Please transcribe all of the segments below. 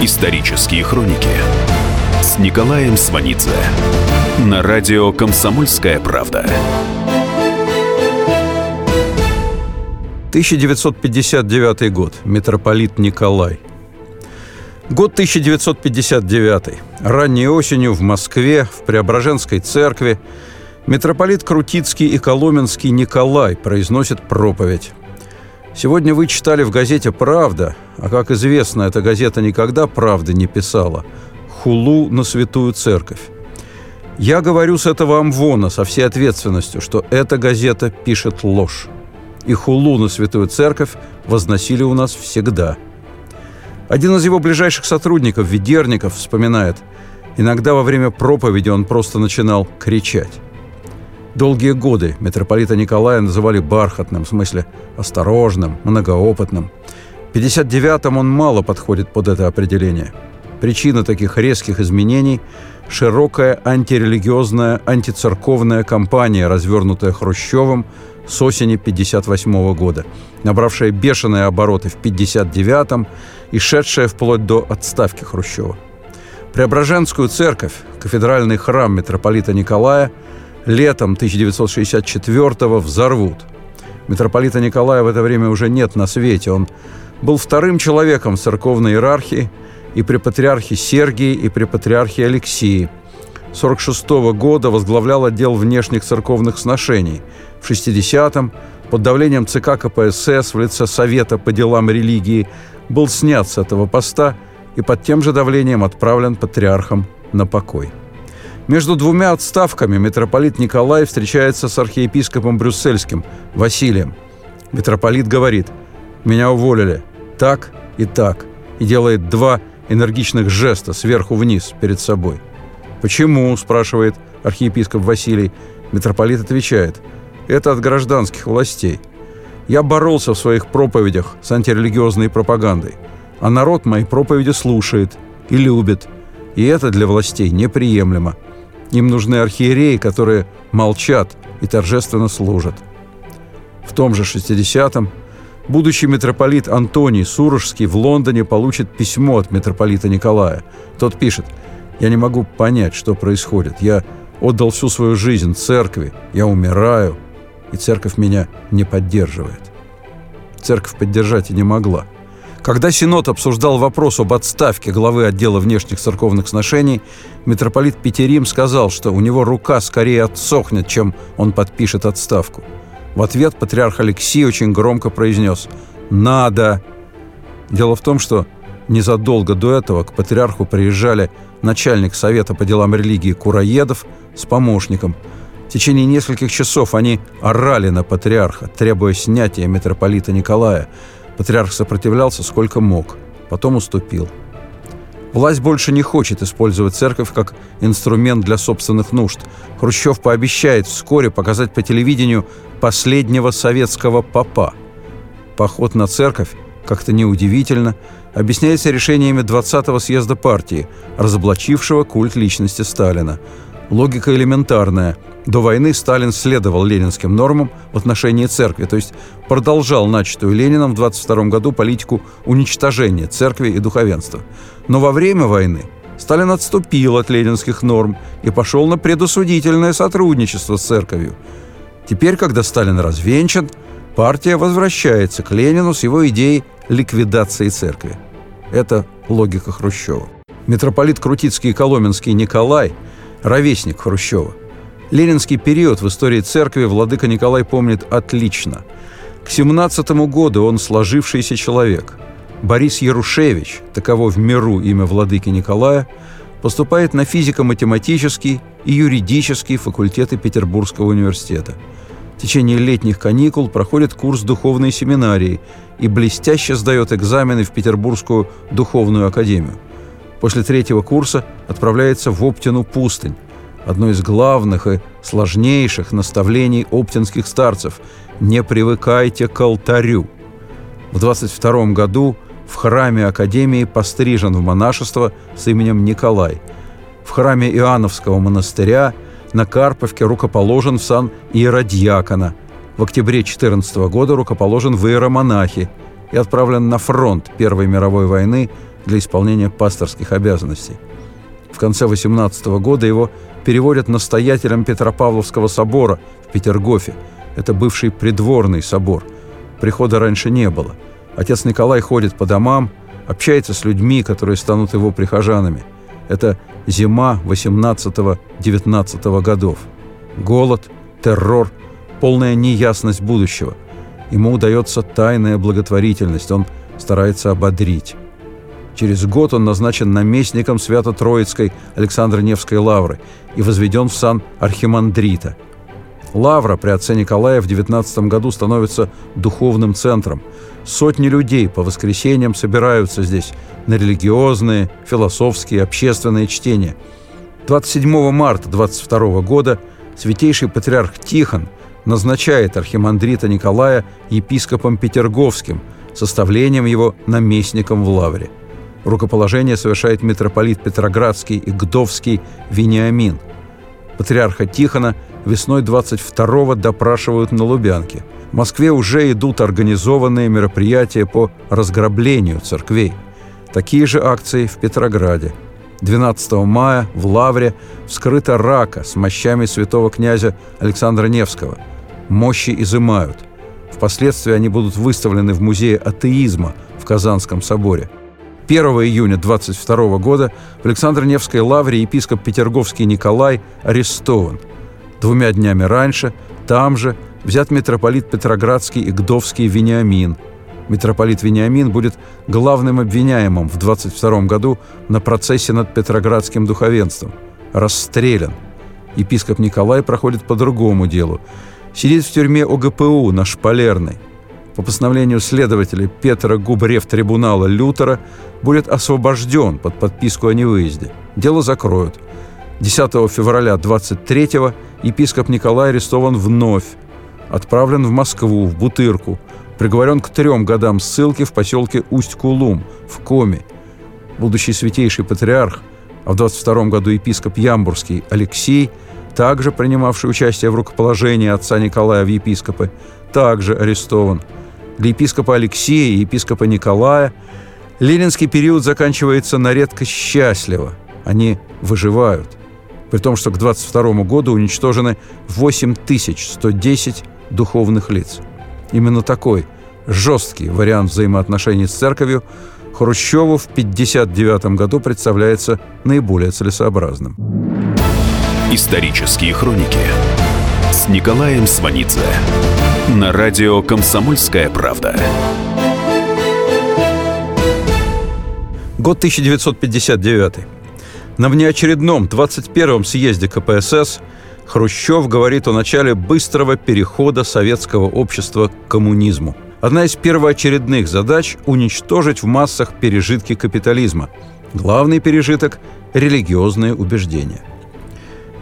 Исторические хроники с Николаем Сванидзе на радио «Комсомольская правда». 1959 год. Митрополит Николай. Год 1959. Ранней осенью в Москве, в Преображенской церкви, митрополит Крутицкий и Коломенский Николай произносит проповедь. Сегодня вы читали в газете «Правда», а, как известно, эта газета никогда правды не писала, хулу на святую церковь. Я говорю с этого амвона со всей ответственностью, что эта газета пишет ложь. И хулу на святую церковь возносили у нас всегда. Один из его ближайших сотрудников, Ведерников, вспоминает, иногда во время проповеди он просто начинал кричать. Долгие годы митрополита Николая называли бархатным, в смысле осторожным, многоопытным. В 59-м он мало подходит под это определение. Причина таких резких изменений – широкая антирелигиозная, антицерковная кампания, развернутая Хрущевым с осени 58 года, набравшая бешеные обороты в 59-м и шедшая вплоть до отставки Хрущева. Преображенскую церковь, кафедральный храм митрополита Николая – летом 1964-го взорвут. Митрополита Николая в это время уже нет на свете. Он был вторым человеком в церковной иерархии и при патриархе Сергии, и при патриархе Алексии. 46 -го года возглавлял отдел внешних церковных сношений. В 60-м под давлением ЦК КПСС в лице Совета по делам религии был снят с этого поста и под тем же давлением отправлен патриархом на покой. Между двумя отставками митрополит Николай встречается с архиепископом брюссельским Василием. Митрополит говорит «Меня уволили так и так» и делает два энергичных жеста сверху вниз перед собой. «Почему?» – спрашивает архиепископ Василий. Митрополит отвечает «Это от гражданских властей. Я боролся в своих проповедях с антирелигиозной пропагандой, а народ мои проповеди слушает и любит, и это для властей неприемлемо. Им нужны архиереи, которые молчат и торжественно служат. В том же 60-м будущий митрополит Антоний Сурожский в Лондоне получит письмо от митрополита Николая. Тот пишет «Я не могу понять, что происходит. Я отдал всю свою жизнь церкви. Я умираю, и церковь меня не поддерживает». Церковь поддержать и не могла – когда Синод обсуждал вопрос об отставке главы отдела внешних церковных сношений, митрополит Петерим сказал, что у него рука скорее отсохнет, чем он подпишет отставку. В ответ патриарх Алексей очень громко произнес «Надо!». Дело в том, что незадолго до этого к патриарху приезжали начальник Совета по делам религии Кураедов с помощником. В течение нескольких часов они орали на патриарха, требуя снятия митрополита Николая – Патриарх сопротивлялся сколько мог, потом уступил. Власть больше не хочет использовать церковь как инструмент для собственных нужд. Хрущев пообещает вскоре показать по телевидению последнего советского папа. Поход на церковь, как-то неудивительно, объясняется решениями 20-го съезда партии, разоблачившего культ личности Сталина. Логика элементарная. До войны Сталин следовал ленинским нормам в отношении церкви, то есть продолжал начатую Лениным в 22 году политику уничтожения церкви и духовенства. Но во время войны Сталин отступил от ленинских норм и пошел на предосудительное сотрудничество с церковью. Теперь, когда Сталин развенчан, партия возвращается к Ленину с его идеей ликвидации церкви. Это логика Хрущева. Митрополит Крутицкий и Коломенский Николай – ровесник Хрущева – Ленинский период в истории церкви владыка Николай помнит отлично. К 17 году он сложившийся человек. Борис Ярушевич, таково в миру имя владыки Николая, поступает на физико-математический и юридический факультеты Петербургского университета. В течение летних каникул проходит курс духовной семинарии и блестяще сдает экзамены в Петербургскую духовную академию. После третьего курса отправляется в Оптину пустынь, одно из главных и сложнейших наставлений оптинских старцев – «Не привыкайте к алтарю». В 22 году в храме Академии пострижен в монашество с именем Николай. В храме Иоанновского монастыря на Карповке рукоположен в сан иеродьякона. В октябре 14 года рукоположен в иеромонахи и отправлен на фронт Первой мировой войны для исполнения пасторских обязанностей. В конце 18 года его переводят настоятелем Петропавловского собора в Петергофе. Это бывший придворный собор. Прихода раньше не было. Отец Николай ходит по домам, общается с людьми, которые станут его прихожанами. Это зима 18-19 годов. Голод, террор, полная неясность будущего. Ему удается тайная благотворительность, он старается ободрить. Через год он назначен наместником Свято-Троицкой Александро-Невской лавры и возведен в сан архимандрита. Лавра при отце Николая в 19 году становится духовным центром. Сотни людей по воскресеньям собираются здесь на религиозные, философские, общественные чтения. 27 марта 22 года святейший патриарх Тихон назначает архимандрита Николая епископом Петерговским, составлением его наместником в Лавре. Рукоположение совершает митрополит Петроградский и Гдовский Вениамин. Патриарха Тихона весной 22-го допрашивают на Лубянке. В Москве уже идут организованные мероприятия по разграблению церквей. Такие же акции в Петрограде. 12 мая в Лавре вскрыта рака с мощами святого князя Александра Невского. Мощи изымают. Впоследствии они будут выставлены в Музее атеизма в Казанском соборе – 1 июня 22 года в Александро-Невской лавре епископ Петерговский Николай арестован. Двумя днями раньше там же взят митрополит Петроградский и Гдовский Вениамин. Митрополит Вениамин будет главным обвиняемым в 22 году на процессе над Петроградским духовенством. Расстрелян. Епископ Николай проходит по другому делу. Сидит в тюрьме ОГПУ на Шпалерной по постановлению следователя Петра Губрев трибунала Лютера будет освобожден под подписку о невыезде. Дело закроют. 10 февраля 23-го епископ Николай арестован вновь, отправлен в Москву, в Бутырку, приговорен к трем годам ссылки в поселке Усть-Кулум, в Коме. Будущий святейший патриарх, а в 22 году епископ Ямбурский Алексей, также принимавший участие в рукоположении отца Николая в епископы, также арестован – для епископа Алексея и епископа Николая ленинский период заканчивается на редкость счастливо. Они выживают. При том, что к 22 году уничтожены 8110 духовных лиц. Именно такой жесткий вариант взаимоотношений с церковью Хрущеву в 1959 году представляется наиболее целесообразным. Исторические хроники с Николаем Сванидзе на радио «Комсомольская правда». Год 1959. На внеочередном 21-м съезде КПСС Хрущев говорит о начале быстрого перехода советского общества к коммунизму. Одна из первоочередных задач – уничтожить в массах пережитки капитализма. Главный пережиток – религиозные убеждения –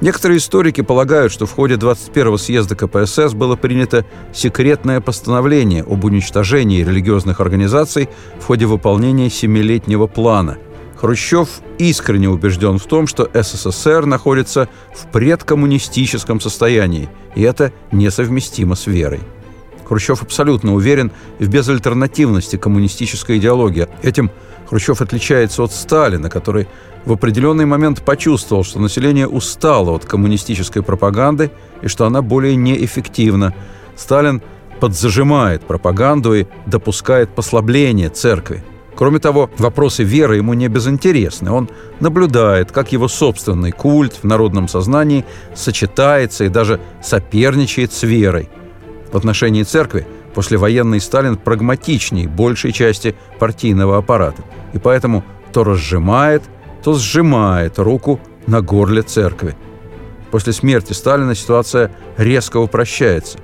Некоторые историки полагают, что в ходе 21-го съезда КПСС было принято секретное постановление об уничтожении религиозных организаций в ходе выполнения семилетнего плана. Хрущев искренне убежден в том, что СССР находится в предкоммунистическом состоянии, и это несовместимо с верой. Хрущев абсолютно уверен в безальтернативности коммунистической идеологии. Этим Хрущев отличается от Сталина, который в определенный момент почувствовал, что население устало от коммунистической пропаганды и что она более неэффективна. Сталин подзажимает пропаганду и допускает послабление церкви. Кроме того, вопросы веры ему не безинтересны. Он наблюдает, как его собственный культ в народном сознании сочетается и даже соперничает с верой. В отношении церкви послевоенный Сталин прагматичней большей части партийного аппарата, и поэтому то разжимает, то сжимает руку на горле церкви. После смерти Сталина ситуация резко упрощается.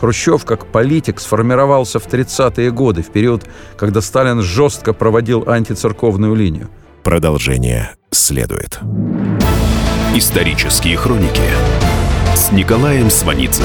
Хрущев как политик сформировался в 30-е годы, в период, когда Сталин жестко проводил антицерковную линию. Продолжение следует. Исторические хроники с Николаем Сванидзе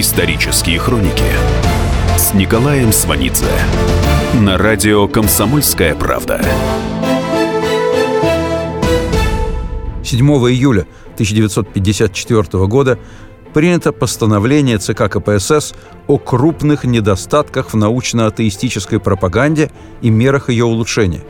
Исторические хроники с Николаем Сванидзе на радио «Комсомольская правда». 7 июля 1954 года принято постановление ЦК КПСС о крупных недостатках в научно-атеистической пропаганде и мерах ее улучшения.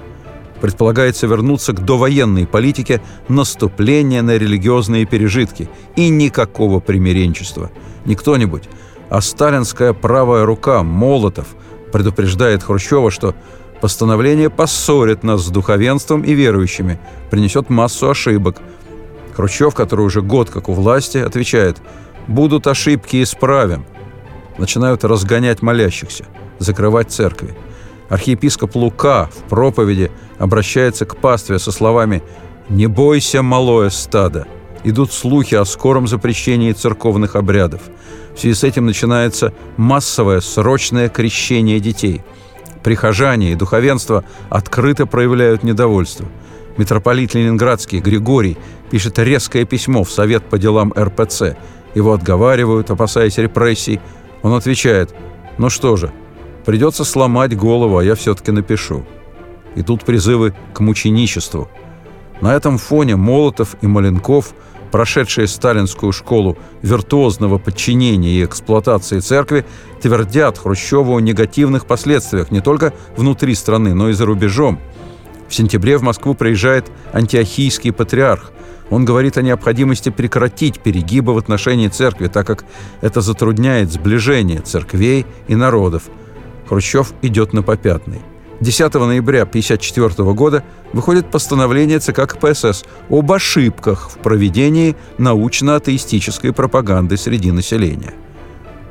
Предполагается вернуться к довоенной политике наступления на религиозные пережитки и никакого примиренчества – не кто-нибудь, а сталинская правая рука Молотов предупреждает Хрущева, что постановление поссорит нас с духовенством и верующими, принесет массу ошибок. Хрущев, который уже год как у власти, отвечает «Будут ошибки, исправим». Начинают разгонять молящихся, закрывать церкви. Архиепископ Лука в проповеди обращается к пастве со словами «Не бойся, малое стадо, идут слухи о скором запрещении церковных обрядов. В связи с этим начинается массовое срочное крещение детей. Прихожане и духовенство открыто проявляют недовольство. Митрополит Ленинградский Григорий пишет резкое письмо в Совет по делам РПЦ. Его отговаривают, опасаясь репрессий. Он отвечает, ну что же, придется сломать голову, а я все-таки напишу. И тут призывы к мученичеству. На этом фоне Молотов и Маленков – прошедшие сталинскую школу виртуозного подчинения и эксплуатации церкви, твердят Хрущеву о негативных последствиях не только внутри страны, но и за рубежом. В сентябре в Москву приезжает антиохийский патриарх. Он говорит о необходимости прекратить перегибы в отношении церкви, так как это затрудняет сближение церквей и народов. Хрущев идет на попятный. 10 ноября 1954 года выходит постановление ЦК КПСС об ошибках в проведении научно-атеистической пропаганды среди населения.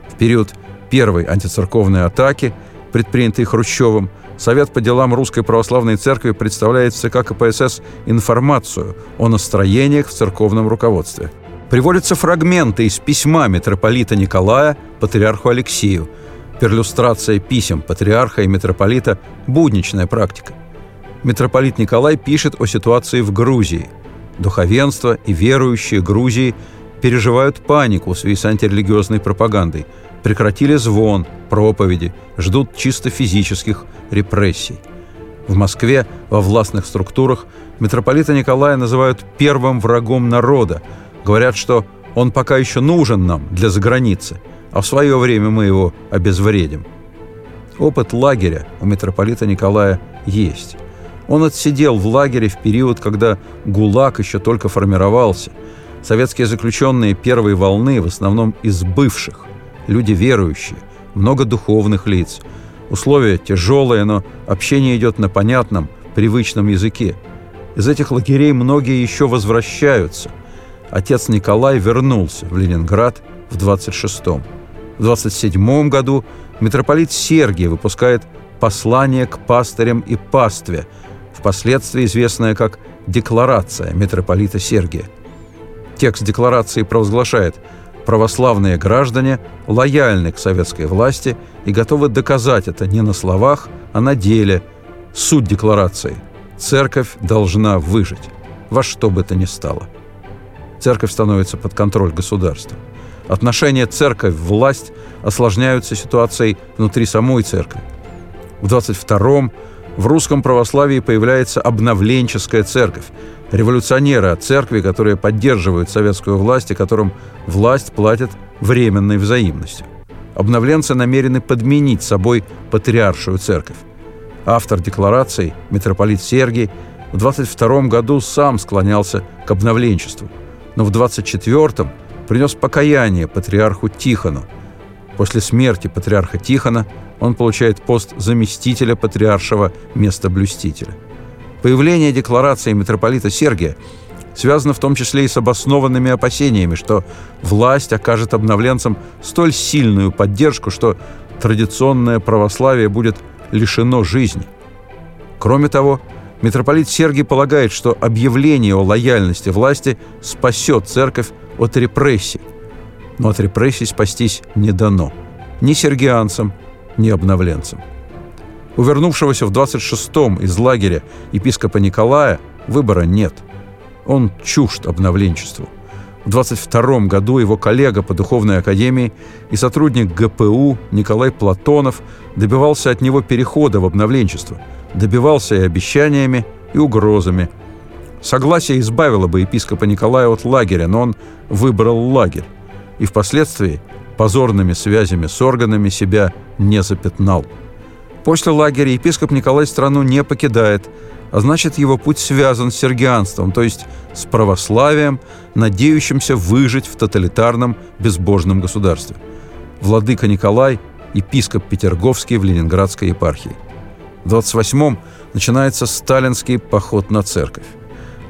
В период первой антицерковной атаки, предпринятой Хрущевым, Совет по делам Русской Православной Церкви представляет в ЦК КПСС информацию о настроениях в церковном руководстве. Приводятся фрагменты из письма митрополита Николая патриарху Алексею – Перлюстрация писем патриарха и митрополита – будничная практика. Митрополит Николай пишет о ситуации в Грузии. Духовенство и верующие Грузии переживают панику в связи с антирелигиозной пропагандой, прекратили звон, проповеди, ждут чисто физических репрессий. В Москве во властных структурах митрополита Николая называют первым врагом народа. Говорят, что он пока еще нужен нам для заграницы – а в свое время мы его обезвредим. Опыт лагеря у митрополита Николая есть. Он отсидел в лагере в период, когда ГУЛАГ еще только формировался. Советские заключенные первой волны в основном из бывших, люди верующие, много духовных лиц. Условия тяжелые, но общение идет на понятном, привычном языке. Из этих лагерей многие еще возвращаются. Отец Николай вернулся в Ленинград в 26-м. В 27 году митрополит Сергий выпускает «Послание к пастырям и пастве», впоследствии известное как «Декларация митрополита Сергия». Текст декларации провозглашает православные граждане лояльны к советской власти и готовы доказать это не на словах, а на деле. Суть декларации – церковь должна выжить, во что бы то ни стало. Церковь становится под контроль государства – Отношения церковь-власть осложняются ситуацией внутри самой церкви. В 22-м в русском православии появляется обновленческая церковь, революционеры от церкви, которые поддерживают советскую власть и которым власть платит временной взаимностью. Обновленцы намерены подменить собой патриаршую церковь. Автор декларации, митрополит Сергий, в 22 году сам склонялся к обновленчеству, но в 24-м принес покаяние патриарху Тихону. После смерти патриарха Тихона он получает пост заместителя патриаршего местоблюстителя. Появление декларации митрополита Сергия связано в том числе и с обоснованными опасениями, что власть окажет обновленцам столь сильную поддержку, что традиционное православие будет лишено жизни. Кроме того, митрополит Сергий полагает, что объявление о лояльности власти спасет церковь от репрессий. Но от репрессий спастись не дано. Ни сергианцам, ни обновленцам. У вернувшегося в 26-м из лагеря епископа Николая выбора нет. Он чужд обновленчеству. В 22 году его коллега по духовной академии и сотрудник ГПУ Николай Платонов добивался от него перехода в обновленчество. Добивался и обещаниями, и угрозами. Согласие избавило бы епископа Николая от лагеря, но он выбрал лагерь. И впоследствии позорными связями с органами себя не запятнал. После лагеря епископ Николай страну не покидает, а значит его путь связан с сергианством, то есть с православием, надеющимся выжить в тоталитарном безбожном государстве. Владыка Николай – епископ Петерговский в Ленинградской епархии. В 28-м начинается сталинский поход на церковь.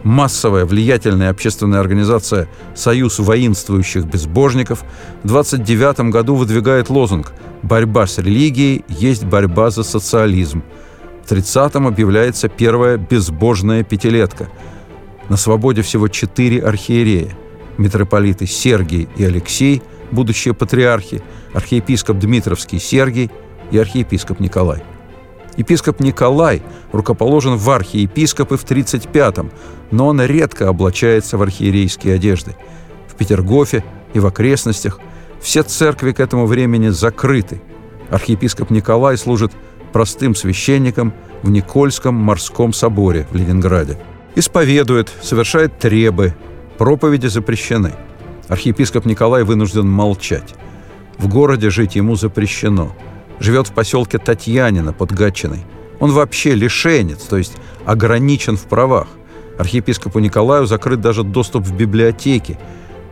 Массовая влиятельная общественная организация «Союз воинствующих безбожников» в 29 году выдвигает лозунг «Борьба с религией есть борьба за социализм», в 30-м объявляется первая безбожная пятилетка. На свободе всего четыре архиерея. Митрополиты Сергий и Алексей, будущие патриархи, архиепископ Дмитровский Сергий и архиепископ Николай. Епископ Николай рукоположен в архиепископы в 35-м, но он редко облачается в архиерейские одежды. В Петергофе и в окрестностях все церкви к этому времени закрыты. Архиепископ Николай служит простым священником в Никольском морском соборе в Ленинграде. Исповедует, совершает требы, проповеди запрещены. Архиепископ Николай вынужден молчать. В городе жить ему запрещено. Живет в поселке Татьянина под Гатчиной. Он вообще лишенец, то есть ограничен в правах. Архиепископу Николаю закрыт даже доступ в библиотеки,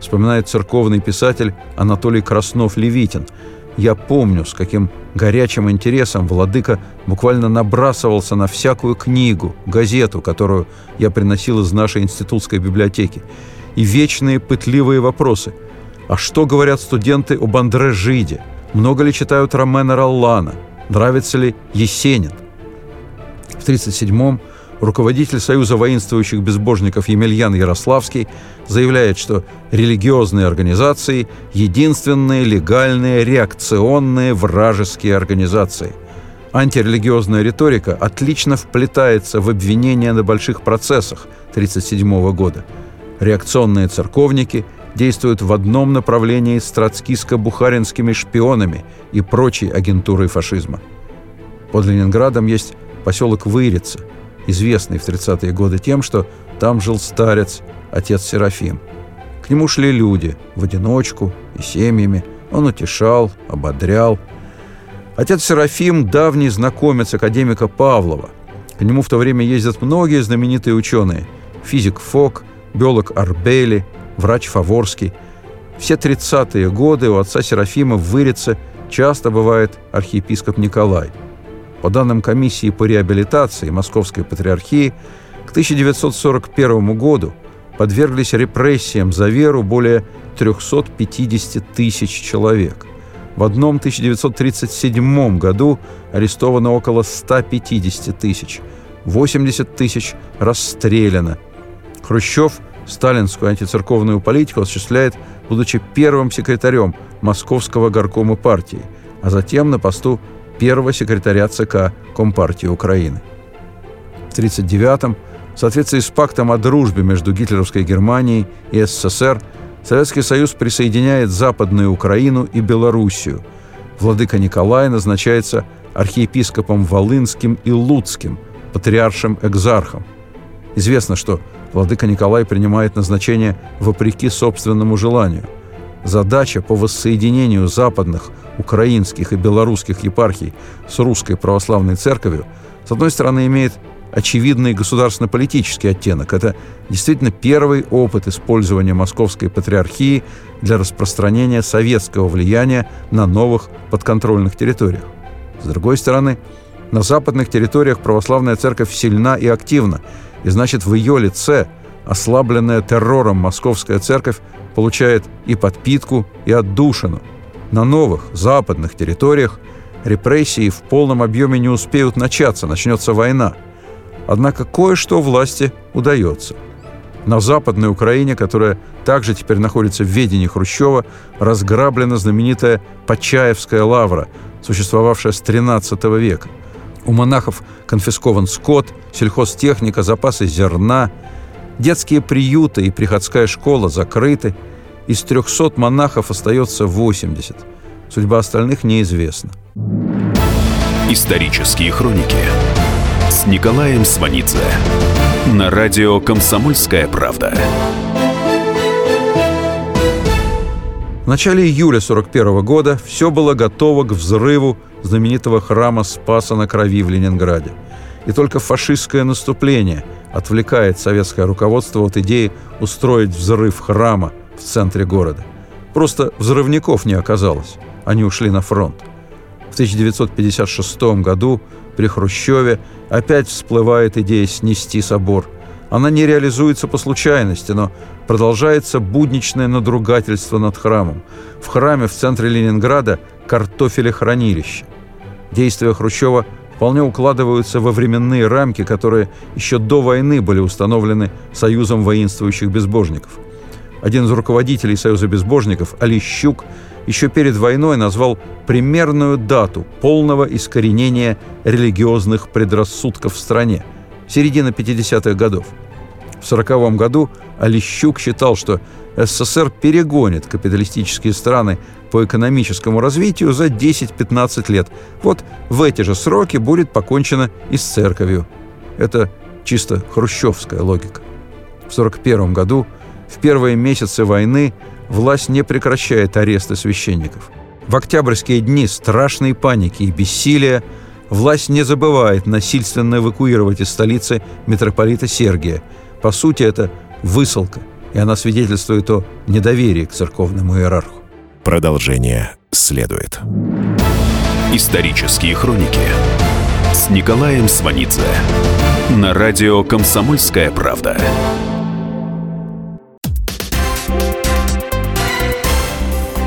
вспоминает церковный писатель Анатолий Краснов-Левитин – я помню, с каким горячим интересом владыка буквально набрасывался на всякую книгу, газету, которую я приносил из нашей институтской библиотеки. И вечные пытливые вопросы. А что говорят студенты об Андре Жиде? Много ли читают Ромена Роллана? Нравится ли Есенин? В 1937-м руководитель Союза воинствующих безбожников Емельян Ярославский заявляет, что религиозные организации – единственные легальные реакционные вражеские организации. Антирелигиозная риторика отлично вплетается в обвинения на больших процессах 1937 года. Реакционные церковники действуют в одном направлении с троцкиско-бухаринскими шпионами и прочей агентурой фашизма. Под Ленинградом есть поселок Вырица – известный в 30-е годы тем, что там жил старец, отец Серафим. К нему шли люди, в одиночку и семьями. Он утешал, ободрял. Отец Серафим – давний знакомец академика Павлова. К нему в то время ездят многие знаменитые ученые. Физик Фок, биолог Арбели, врач Фаворский. Все 30-е годы у отца Серафима в Вырице часто бывает архиепископ Николай – по данным комиссии по реабилитации Московской Патриархии, к 1941 году подверглись репрессиям за веру более 350 тысяч человек. В одном 1937 году арестовано около 150 тысяч, 80 тысяч расстреляно. Хрущев сталинскую антицерковную политику осуществляет, будучи первым секретарем Московского горкома партии, а затем на посту первого секретаря ЦК Компартии Украины. В 1939-м, в соответствии с пактом о дружбе между гитлеровской Германией и СССР, Советский Союз присоединяет Западную Украину и Белоруссию. Владыка Николай назначается архиепископом Волынским и Луцким, патриаршем-экзархом. Известно, что владыка Николай принимает назначение вопреки собственному желанию. Задача по воссоединению западных украинских и белорусских епархий с русской православной церковью, с одной стороны, имеет очевидный государственно-политический оттенок. Это действительно первый опыт использования Московской Патриархии для распространения советского влияния на новых подконтрольных территориях. С другой стороны, на западных территориях православная церковь сильна и активна, и значит в ее лице ослабленная террором московская церковь получает и подпитку, и отдушину. На новых западных территориях репрессии в полном объеме не успеют начаться, начнется война. Однако кое-что власти удается. На Западной Украине, которая также теперь находится в ведении Хрущева, разграблена знаменитая Почаевская лавра, существовавшая с XIII века. У монахов конфискован скот, сельхозтехника, запасы зерна. Детские приюты и приходская школа закрыты. Из 300 монахов остается 80. Судьба остальных неизвестна. Исторические хроники с Николаем Сванидзе на радио «Комсомольская правда». В начале июля 1941 года все было готово к взрыву знаменитого храма Спаса на Крови в Ленинграде. И только фашистское наступление отвлекает советское руководство от идеи устроить взрыв храма в центре города. Просто взрывников не оказалось. Они ушли на фронт. В 1956 году при Хрущеве опять всплывает идея снести собор. Она не реализуется по случайности, но продолжается будничное надругательство над храмом. В храме в центре Ленинграда картофелехранилище. Действия Хрущева вполне укладываются во временные рамки, которые еще до войны были установлены Союзом воинствующих безбожников. Один из руководителей Союза безбожников, Алищук, еще перед войной назвал примерную дату полного искоренения религиозных предрассудков в стране – середина 50-х годов. В 1940 году Алищук считал, что СССР перегонит капиталистические страны по экономическому развитию за 10-15 лет. Вот в эти же сроки будет покончено и с церковью. Это чисто хрущевская логика. В 1941 году, в первые месяцы войны, власть не прекращает аресты священников. В октябрьские дни страшной паники и бессилия власть не забывает насильственно эвакуировать из столицы митрополита Сергия. По сути, это высылка, и она свидетельствует о недоверии к церковному иерарху. Продолжение следует. Исторические хроники с Николаем Сванидзе на радио «Комсомольская правда».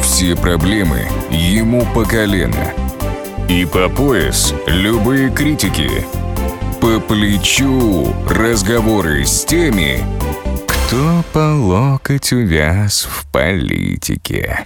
Все проблемы ему по колено. И по пояс любые критики. По плечу разговоры с теми, кто по локоть увяз в политике.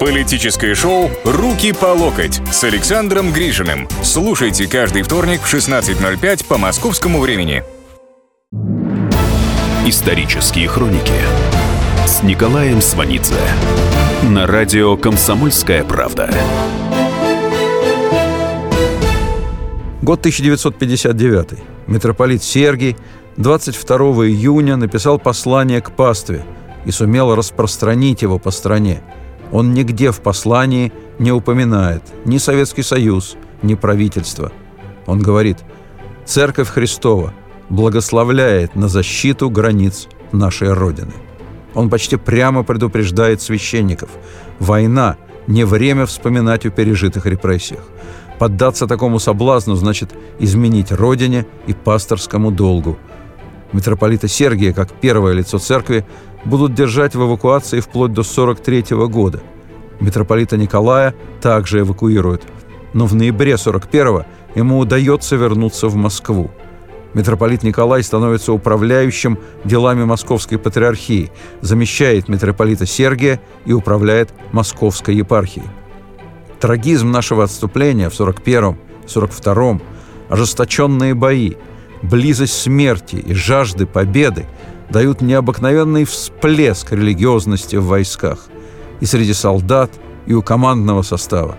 Политическое шоу «Руки по локоть» с Александром Гришиным. Слушайте каждый вторник в 16.05 по московскому времени. Исторические хроники с Николаем Сванидзе на радио «Комсомольская правда». Год 1959. Митрополит Сергий 22 июня написал послание к пастве и сумел распространить его по стране. Он нигде в послании не упоминает ни Советский Союз, ни правительство. Он говорит «Церковь Христова благословляет на защиту границ нашей Родины». Он почти прямо предупреждает священников «Война – не время вспоминать о пережитых репрессиях. Поддаться такому соблазну значит изменить родине и пасторскому долгу. Митрополита Сергия, как первое лицо церкви, будут держать в эвакуации вплоть до 43 года. Митрополита Николая также эвакуируют. Но в ноябре 41 ему удается вернуться в Москву. Митрополит Николай становится управляющим делами Московской Патриархии, замещает митрополита Сергия и управляет Московской епархией. Трагизм нашего отступления в 41-м, 42-м, ожесточенные бои, близость смерти и жажды победы дают необыкновенный всплеск религиозности в войсках. И среди солдат, и у командного состава.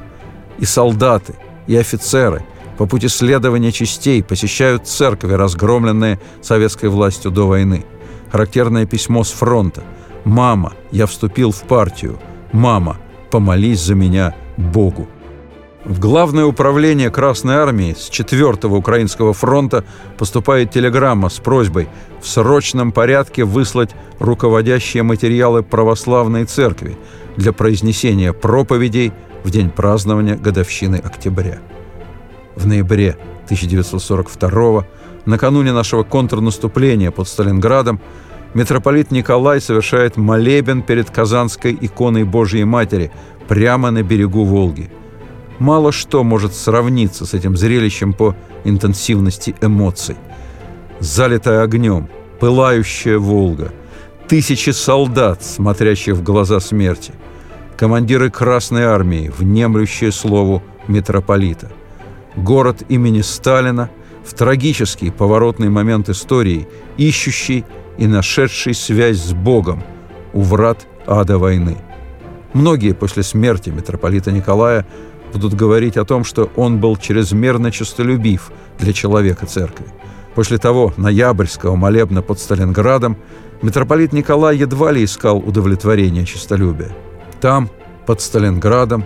И солдаты, и офицеры по пути следования частей посещают церкви, разгромленные советской властью до войны. Характерное письмо с фронта. «Мама, я вступил в партию. Мама, помолись за меня Богу». В Главное управление Красной Армии с 4-го Украинского фронта поступает телеграмма с просьбой в срочном порядке выслать руководящие материалы православной церкви для произнесения проповедей в день празднования годовщины октября. В ноябре 1942 накануне нашего контрнаступления под Сталинградом, митрополит Николай совершает молебен перед Казанской иконой Божьей Матери прямо на берегу Волги – Мало что может сравниться с этим зрелищем по интенсивности эмоций. Залитая огнем, пылающая Волга, тысячи солдат, смотрящих в глаза смерти, командиры Красной Армии, внемлющие слову митрополита, город имени Сталина в трагический поворотный момент истории, ищущий и нашедший связь с Богом у врат ада войны. Многие после смерти митрополита Николая будут говорить о том, что он был чрезмерно честолюбив для человека церкви. После того ноябрьского молебна под Сталинградом митрополит Николай едва ли искал удовлетворения честолюбия. Там, под Сталинградом,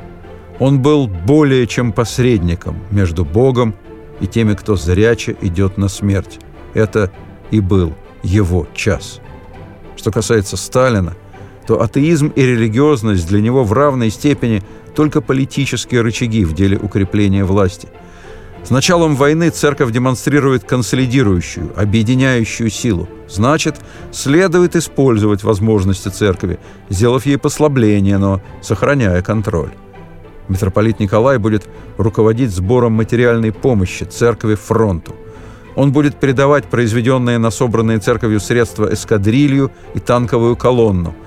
он был более чем посредником между Богом и теми, кто зряче идет на смерть. Это и был его час. Что касается Сталина, то атеизм и религиозность для него в равной степени только политические рычаги в деле укрепления власти. С началом войны церковь демонстрирует консолидирующую, объединяющую силу. Значит, следует использовать возможности церкви, сделав ей послабление, но сохраняя контроль. Митрополит Николай будет руководить сбором материальной помощи церкви фронту. Он будет передавать произведенные на собранные церковью средства эскадрилью и танковую колонну –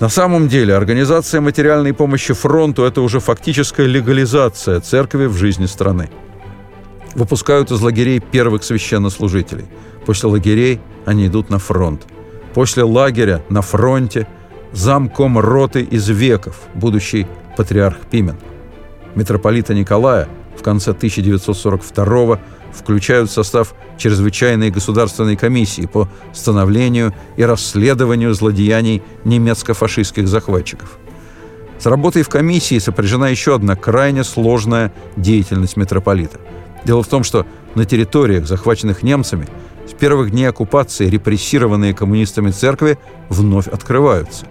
на самом деле, организация материальной помощи фронту – это уже фактическая легализация церкви в жизни страны. Выпускают из лагерей первых священнослужителей. После лагерей они идут на фронт. После лагеря на фронте замком роты из веков, будущий патриарх Пимен. Митрополита Николая в конце 1942 года включают в состав чрезвычайной государственной комиссии по становлению и расследованию злодеяний немецко-фашистских захватчиков. С работой в комиссии сопряжена еще одна крайне сложная деятельность митрополита. Дело в том, что на территориях, захваченных немцами, с первых дней оккупации репрессированные коммунистами церкви вновь открываются.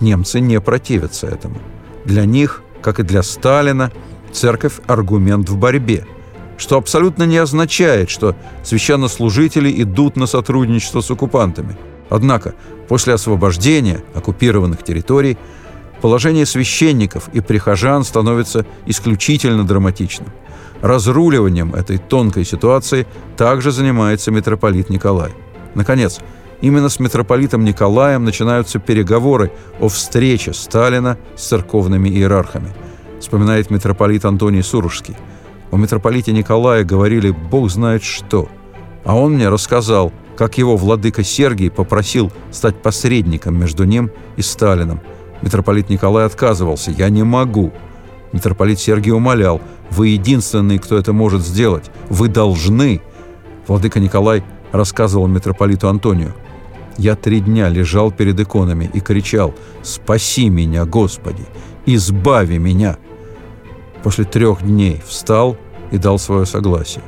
Немцы не противятся этому. Для них, как и для Сталина, церковь – аргумент в борьбе – что абсолютно не означает, что священнослужители идут на сотрудничество с оккупантами. Однако после освобождения оккупированных территорий положение священников и прихожан становится исключительно драматичным. Разруливанием этой тонкой ситуации также занимается митрополит Николай. Наконец, именно с митрополитом Николаем начинаются переговоры о встрече Сталина с церковными иерархами, вспоминает митрополит Антоний Сурожский – о митрополите Николае говорили «Бог знает что». А он мне рассказал, как его владыка Сергий попросил стать посредником между ним и Сталином. Митрополит Николай отказывался «Я не могу». Митрополит Сергий умолял «Вы единственный, кто это может сделать. Вы должны». Владыка Николай рассказывал митрополиту Антонию. «Я три дня лежал перед иконами и кричал «Спаси меня, Господи! Избави меня!» После трех дней встал и дал свое согласие.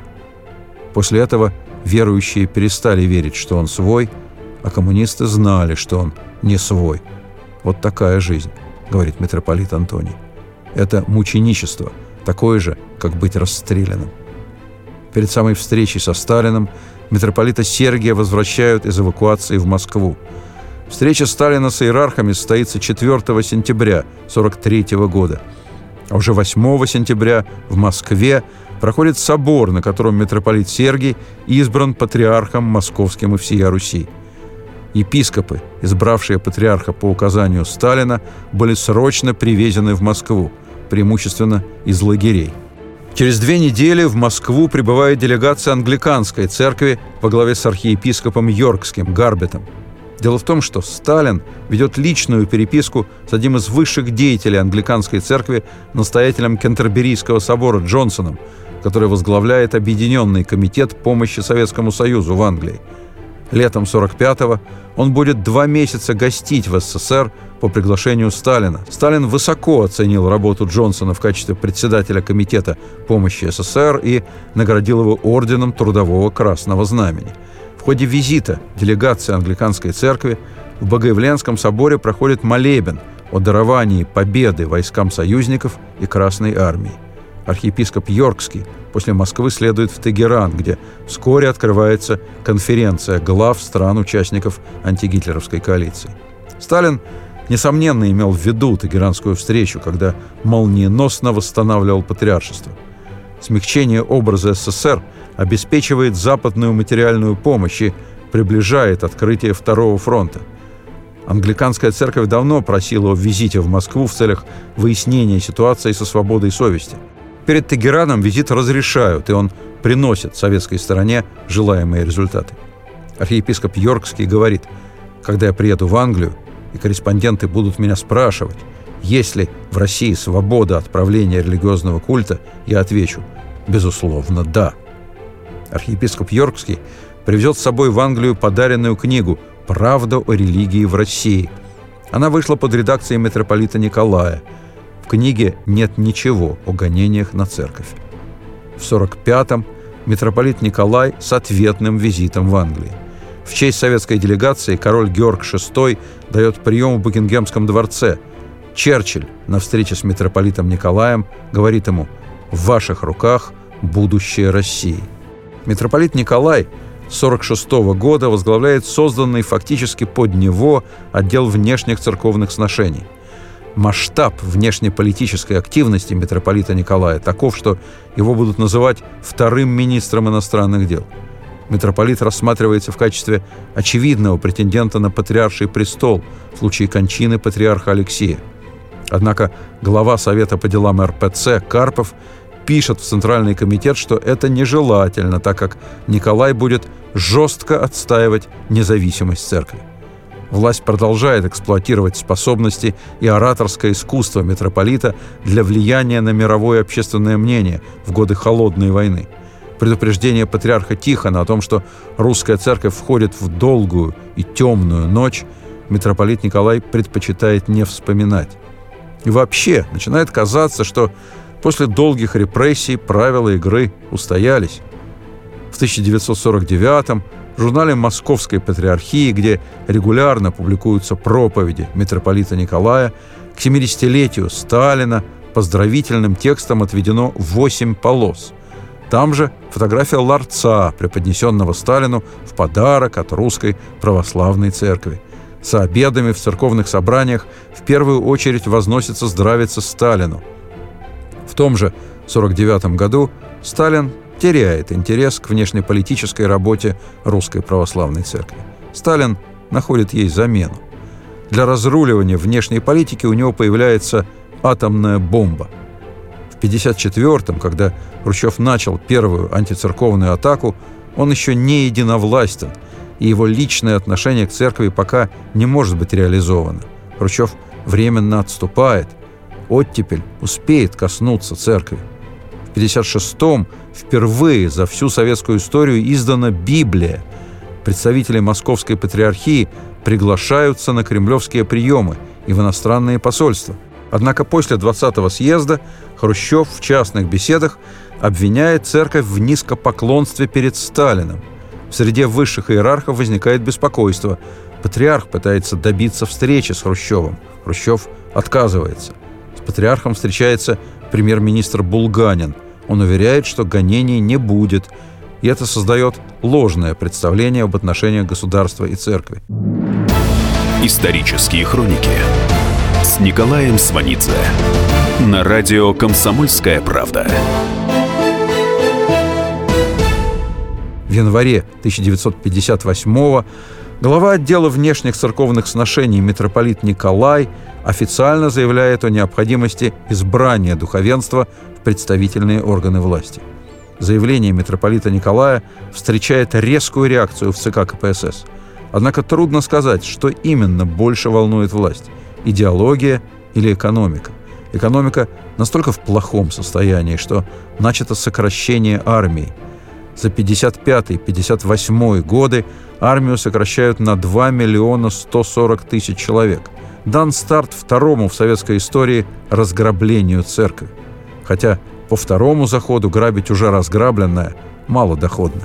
После этого верующие перестали верить, что он свой, а коммунисты знали, что он не свой. Вот такая жизнь, говорит митрополит Антоний. Это мученичество, такое же, как быть расстрелянным. Перед самой встречей со Сталиным митрополита Сергия возвращают из эвакуации в Москву. Встреча Сталина с иерархами состоится 4 сентября 1943 года – а уже 8 сентября в Москве проходит собор, на котором митрополит Сергий избран патриархом московским и всея Руси. Епископы, избравшие патриарха по указанию Сталина, были срочно привезены в Москву, преимущественно из лагерей. Через две недели в Москву прибывает делегация англиканской церкви во главе с архиепископом Йоркским Гарбетом. Дело в том, что Сталин ведет личную переписку с одним из высших деятелей англиканской церкви, настоятелем Кентерберийского собора Джонсоном, который возглавляет Объединенный комитет помощи Советскому Союзу в Англии. Летом 45-го он будет два месяца гостить в СССР по приглашению Сталина. Сталин высоко оценил работу Джонсона в качестве председателя Комитета помощи СССР и наградил его орденом Трудового Красного Знамени – в ходе визита делегации англиканской церкви в Богоявленском соборе проходит молебен о даровании победы войскам союзников и Красной армии. Архиепископ Йоркский после Москвы следует в Тегеран, где вскоре открывается конференция глав стран-участников антигитлеровской коалиции. Сталин, несомненно, имел в виду Тегеранскую встречу, когда молниеносно восстанавливал патриаршество. Смягчение образа СССР – обеспечивает западную материальную помощь и приближает открытие Второго фронта. Англиканская церковь давно просила о визите в Москву в целях выяснения ситуации со свободой совести. Перед Тегераном визит разрешают, и он приносит советской стороне желаемые результаты. Архиепископ Йоркский говорит, когда я приеду в Англию, и корреспонденты будут меня спрашивать, есть ли в России свобода отправления религиозного культа, я отвечу, безусловно, да архиепископ Йоркский привезет с собой в Англию подаренную книгу «Правда о религии в России». Она вышла под редакцией митрополита Николая. В книге нет ничего о гонениях на церковь. В 45-м митрополит Николай с ответным визитом в Англии. В честь советской делегации король Георг VI дает прием в Букингемском дворце. Черчилль на встрече с митрополитом Николаем говорит ему «В ваших руках будущее России». Митрополит Николай 1946 года возглавляет созданный фактически под него отдел внешних церковных сношений. Масштаб внешнеполитической активности митрополита Николая таков, что его будут называть вторым министром иностранных дел. Митрополит рассматривается в качестве очевидного претендента на патриарший престол в случае кончины патриарха Алексея. Однако глава Совета по делам РПЦ Карпов пишет в Центральный комитет, что это нежелательно, так как Николай будет жестко отстаивать независимость церкви. Власть продолжает эксплуатировать способности и ораторское искусство митрополита для влияния на мировое общественное мнение в годы Холодной войны. Предупреждение патриарха Тихона о том, что русская церковь входит в долгую и темную ночь, митрополит Николай предпочитает не вспоминать. И вообще начинает казаться, что После долгих репрессий правила игры устоялись. В 1949 в журнале Московской Патриархии, где регулярно публикуются проповеди митрополита Николая, к 70-летию Сталина поздравительным текстом отведено 8 полос. Там же фотография ларца, преподнесенного Сталину в подарок от русской православной церкви. С обедами в церковных собраниях в первую очередь возносится здравица Сталину – в том же 1949 году Сталин теряет интерес к внешнеполитической работе Русской Православной Церкви. Сталин находит ей замену. Для разруливания внешней политики у него появляется атомная бомба. В 1954-м, когда Хрущев начал первую антицерковную атаку, он еще не единовластен, и его личное отношение к церкви пока не может быть реализовано. Хрущев временно отступает – оттепель успеет коснуться церкви. В 56-м впервые за всю советскую историю издана Библия. Представители Московской Патриархии приглашаются на кремлевские приемы и в иностранные посольства. Однако после 20-го съезда Хрущев в частных беседах обвиняет церковь в низкопоклонстве перед Сталиным. В среде высших иерархов возникает беспокойство. Патриарх пытается добиться встречи с Хрущевым. Хрущев отказывается патриархом встречается премьер-министр Булганин. Он уверяет, что гонений не будет, и это создает ложное представление об отношениях государства и церкви. Исторические хроники с Николаем Сванидзе на радио «Комсомольская правда». В январе 1958 глава отдела внешних церковных сношений митрополит Николай – официально заявляет о необходимости избрания духовенства в представительные органы власти. Заявление митрополита Николая встречает резкую реакцию в ЦК КПСС. Однако трудно сказать, что именно больше волнует власть – идеология или экономика. Экономика настолько в плохом состоянии, что начато сокращение армии. За 55-58 годы армию сокращают на 2 миллиона 140 тысяч человек. Дан старт второму в советской истории разграблению церкви. Хотя по второму заходу грабить уже разграбленное малодоходно.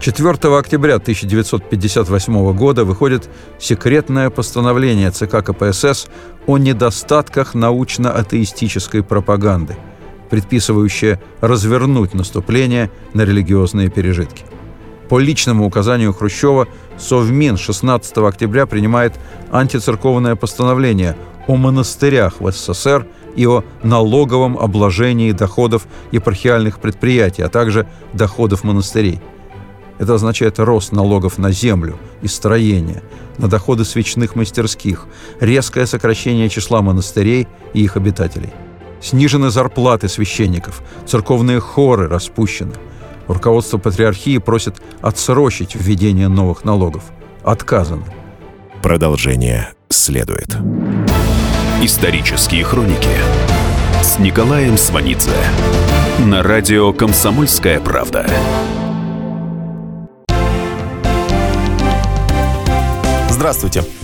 4 октября 1958 года выходит секретное постановление ЦК КПСС о недостатках научно-атеистической пропаганды, предписывающее развернуть наступление на религиозные пережитки. По личному указанию Хрущева Совмин 16 октября принимает антицерковное постановление о монастырях в СССР и о налоговом обложении доходов епархиальных предприятий, а также доходов монастырей – это означает рост налогов на землю и строение, на доходы свечных мастерских, резкое сокращение числа монастырей и их обитателей. Снижены зарплаты священников, церковные хоры распущены. Руководство патриархии просит отсрочить введение новых налогов. Отказано. Продолжение следует. Исторические хроники с Николаем Сванидзе на радио «Комсомольская правда». Здравствуйте.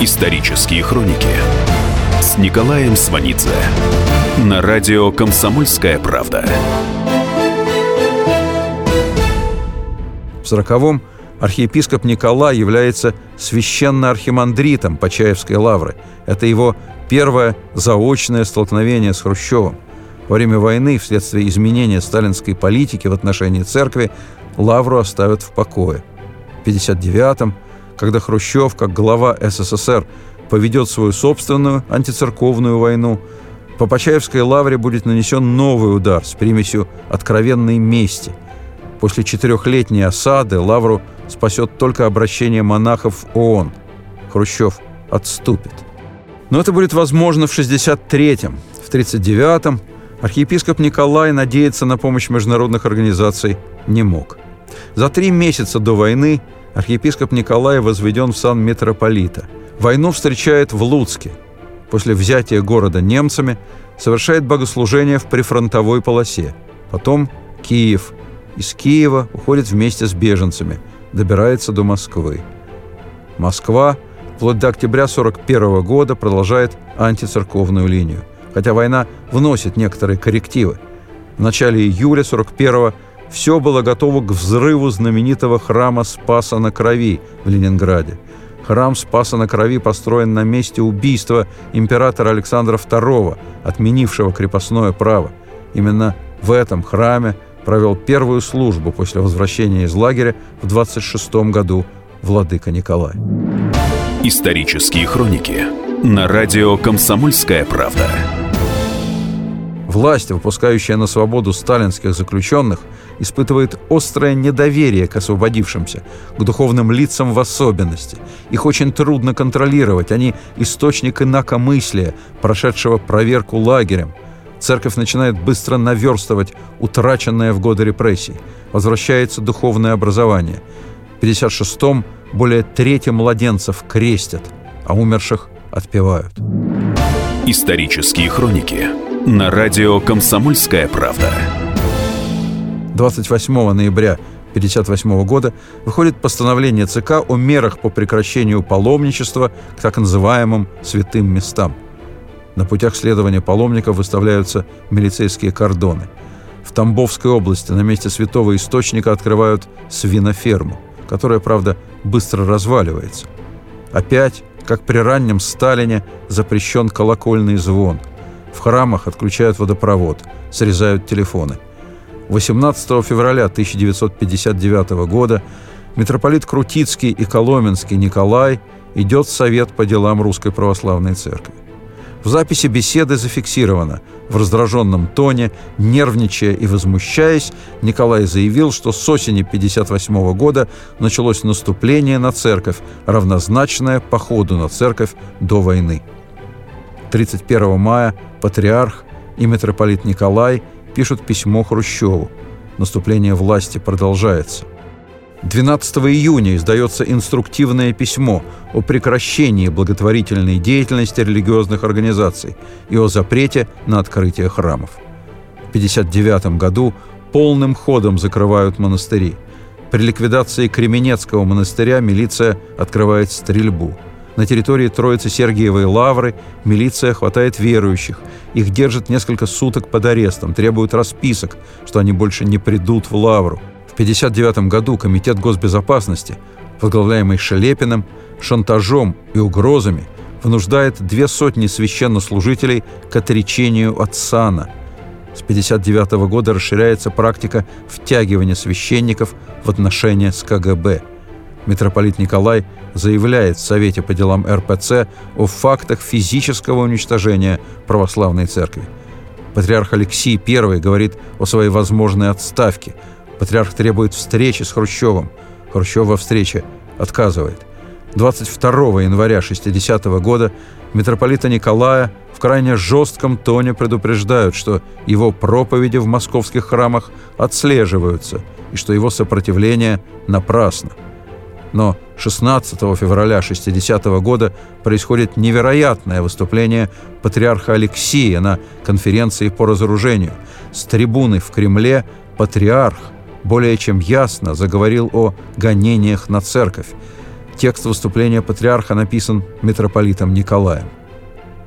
Исторические хроники с Николаем Сванидзе на радио «Комсомольская правда». В сороковом архиепископ Николай является священно-архимандритом Почаевской лавры. Это его первое заочное столкновение с Хрущевым. Во время войны, вследствие изменения сталинской политики в отношении церкви, лавру оставят в покое. В 1959-м когда Хрущев, как глава СССР, поведет свою собственную антицерковную войну, по Почаевской лавре будет нанесен новый удар с примесью откровенной мести. После четырехлетней осады лавру спасет только обращение монахов в ООН. Хрущев отступит. Но это будет возможно в 63-м. В 39-м архиепископ Николай надеяться на помощь международных организаций не мог. За три месяца до войны архиепископ Николай возведен в сан митрополита. Войну встречает в Луцке. После взятия города немцами совершает богослужение в прифронтовой полосе. Потом Киев. Из Киева уходит вместе с беженцами. Добирается до Москвы. Москва вплоть до октября 1941 года продолжает антицерковную линию. Хотя война вносит некоторые коррективы. В начале июля 1941 все было готово к взрыву знаменитого храма Спаса на Крови в Ленинграде. Храм Спаса на Крови построен на месте убийства императора Александра II, отменившего крепостное право. Именно в этом храме провел первую службу после возвращения из лагеря в 26 году владыка Николай. Исторические хроники на радио «Комсомольская правда». Власть, выпускающая на свободу сталинских заключенных, испытывает острое недоверие к освободившимся, к духовным лицам в особенности. Их очень трудно контролировать, они источник инакомыслия, прошедшего проверку лагерем. Церковь начинает быстро наверстывать утраченное в годы репрессий. Возвращается духовное образование. В 56-м более трети младенцев крестят, а умерших отпевают. Исторические хроники на радио «Комсомольская правда». 28 ноября 1958 года выходит постановление ЦК о мерах по прекращению паломничества к так называемым «святым местам». На путях следования паломников выставляются милицейские кордоны. В Тамбовской области на месте святого источника открывают свиноферму, которая, правда, быстро разваливается. Опять, как при раннем Сталине, запрещен колокольный звон – в храмах отключают водопровод, срезают телефоны. 18 февраля 1959 года митрополит Крутицкий и Коломенский Николай идет в совет по делам Русской Православной Церкви. В записи беседы зафиксировано. В раздраженном тоне, нервничая и возмущаясь, Николай заявил, что с осени 1958 года началось наступление на церковь, равнозначное походу на церковь до войны. 31 мая патриарх и митрополит Николай пишут письмо Хрущеву. Наступление власти продолжается. 12 июня издается инструктивное письмо о прекращении благотворительной деятельности религиозных организаций и о запрете на открытие храмов. В 1959 году полным ходом закрывают монастыри. При ликвидации Кременецкого монастыря милиция открывает стрельбу. На территории Троицы Сергиевой Лавры милиция хватает верующих. Их держат несколько суток под арестом, требуют расписок, что они больше не придут в Лавру – в 1959 году Комитет госбезопасности, возглавляемый Шелепиным, шантажом и угрозами вынуждает две сотни священнослужителей к отречению от сана. С 1959 года расширяется практика втягивания священников в отношения с КГБ. Митрополит Николай заявляет в Совете по делам РПЦ о фактах физического уничтожения православной церкви. Патриарх Алексий I говорит о своей возможной отставке – Патриарх требует встречи с Хрущевым. Хрущев во встрече отказывает. 22 января 60 -го года митрополита Николая в крайне жестком тоне предупреждают, что его проповеди в московских храмах отслеживаются и что его сопротивление напрасно. Но 16 февраля 60 -го года происходит невероятное выступление патриарха Алексия на конференции по разоружению. С трибуны в Кремле патриарх более чем ясно заговорил о гонениях на церковь. Текст выступления патриарха написан митрополитом Николаем.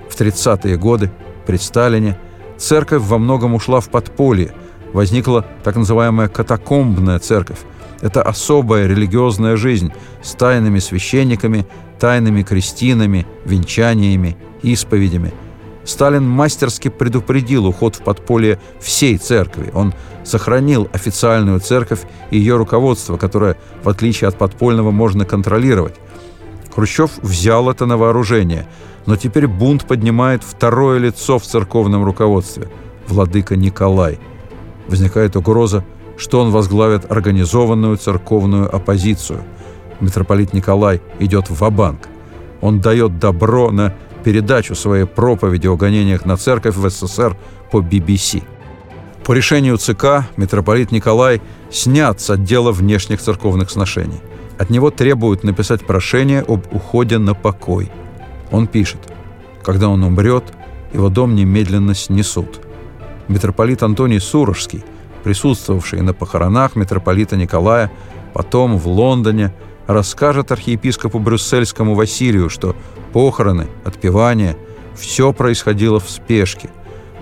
В 30-е годы, при Сталине, церковь во многом ушла в подполье. Возникла так называемая катакомбная церковь. Это особая религиозная жизнь с тайными священниками, тайными крестинами, венчаниями, исповедями – Сталин мастерски предупредил уход в подполье всей церкви. Он сохранил официальную церковь и ее руководство, которое, в отличие от подпольного, можно контролировать. Хрущев взял это на вооружение, но теперь бунт поднимает второе лицо в церковном руководстве – владыка Николай. Возникает угроза, что он возглавит организованную церковную оппозицию. Митрополит Николай идет в банк Он дает добро на передачу своей проповеди о гонениях на церковь в СССР по BBC. По решению ЦК митрополит Николай снят с отдела внешних церковных сношений. От него требуют написать прошение об уходе на покой. Он пишет, когда он умрет, его дом немедленно снесут. Митрополит Антоний Сурожский, присутствовавший на похоронах митрополита Николая, потом в Лондоне – расскажет архиепископу Брюссельскому Василию, что похороны, отпевания – все происходило в спешке.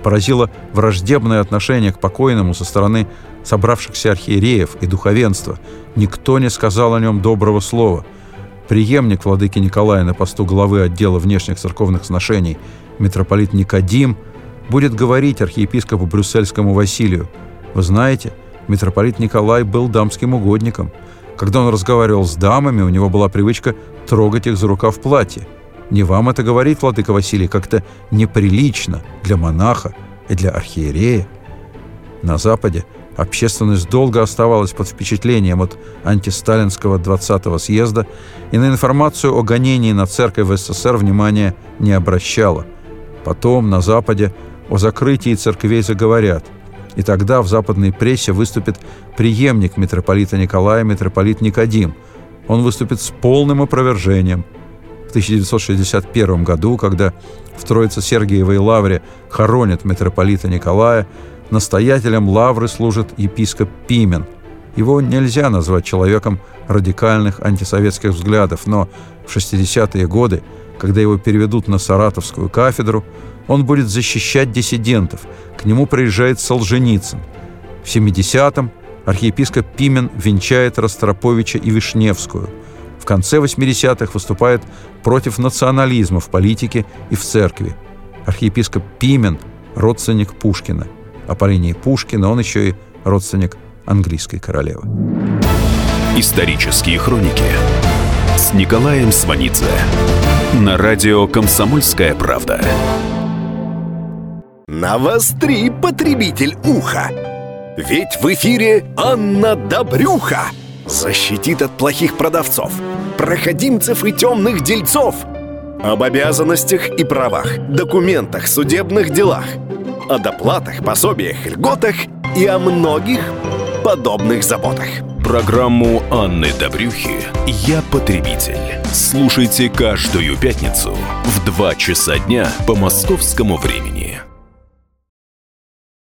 Поразило враждебное отношение к покойному со стороны собравшихся архиереев и духовенства. Никто не сказал о нем доброго слова. Приемник владыки Николая на посту главы отдела внешних церковных сношений, митрополит Никодим, будет говорить архиепископу Брюссельскому Василию. «Вы знаете, митрополит Николай был дамским угодником – когда он разговаривал с дамами, у него была привычка трогать их за рукав платья. Не вам это говорить, владыка Василий, как-то неприлично для монаха и для архиерея. На Западе общественность долго оставалась под впечатлением от антисталинского 20-го съезда и на информацию о гонении на церковь в СССР внимания не обращала. Потом на Западе о закрытии церквей заговорят. И тогда в западной прессе выступит преемник митрополита Николая, митрополит Никодим. Он выступит с полным опровержением. В 1961 году, когда в Троице-Сергиевой лавре хоронят митрополита Николая, настоятелем лавры служит епископ Пимен. Его нельзя назвать человеком радикальных антисоветских взглядов, но в 60-е годы, когда его переведут на Саратовскую кафедру, он будет защищать диссидентов. К нему приезжает Солженицын. В 70-м архиепископ Пимен венчает Ростроповича и Вишневскую. В конце 80-х выступает против национализма в политике и в церкви. Архиепископ Пимен – родственник Пушкина. А по линии Пушкина он еще и родственник английской королевы. Исторические хроники с Николаем Сванидзе на радио «Комсомольская правда». Навостри, потребитель уха! Ведь в эфире Анна Добрюха защитит от плохих продавцов, проходимцев и темных дельцов – об обязанностях и правах, документах, судебных делах, о доплатах, пособиях, льготах и о многих подобных заботах. Программу Анны Добрюхи «Я потребитель». Слушайте каждую пятницу в 2 часа дня по московскому времени.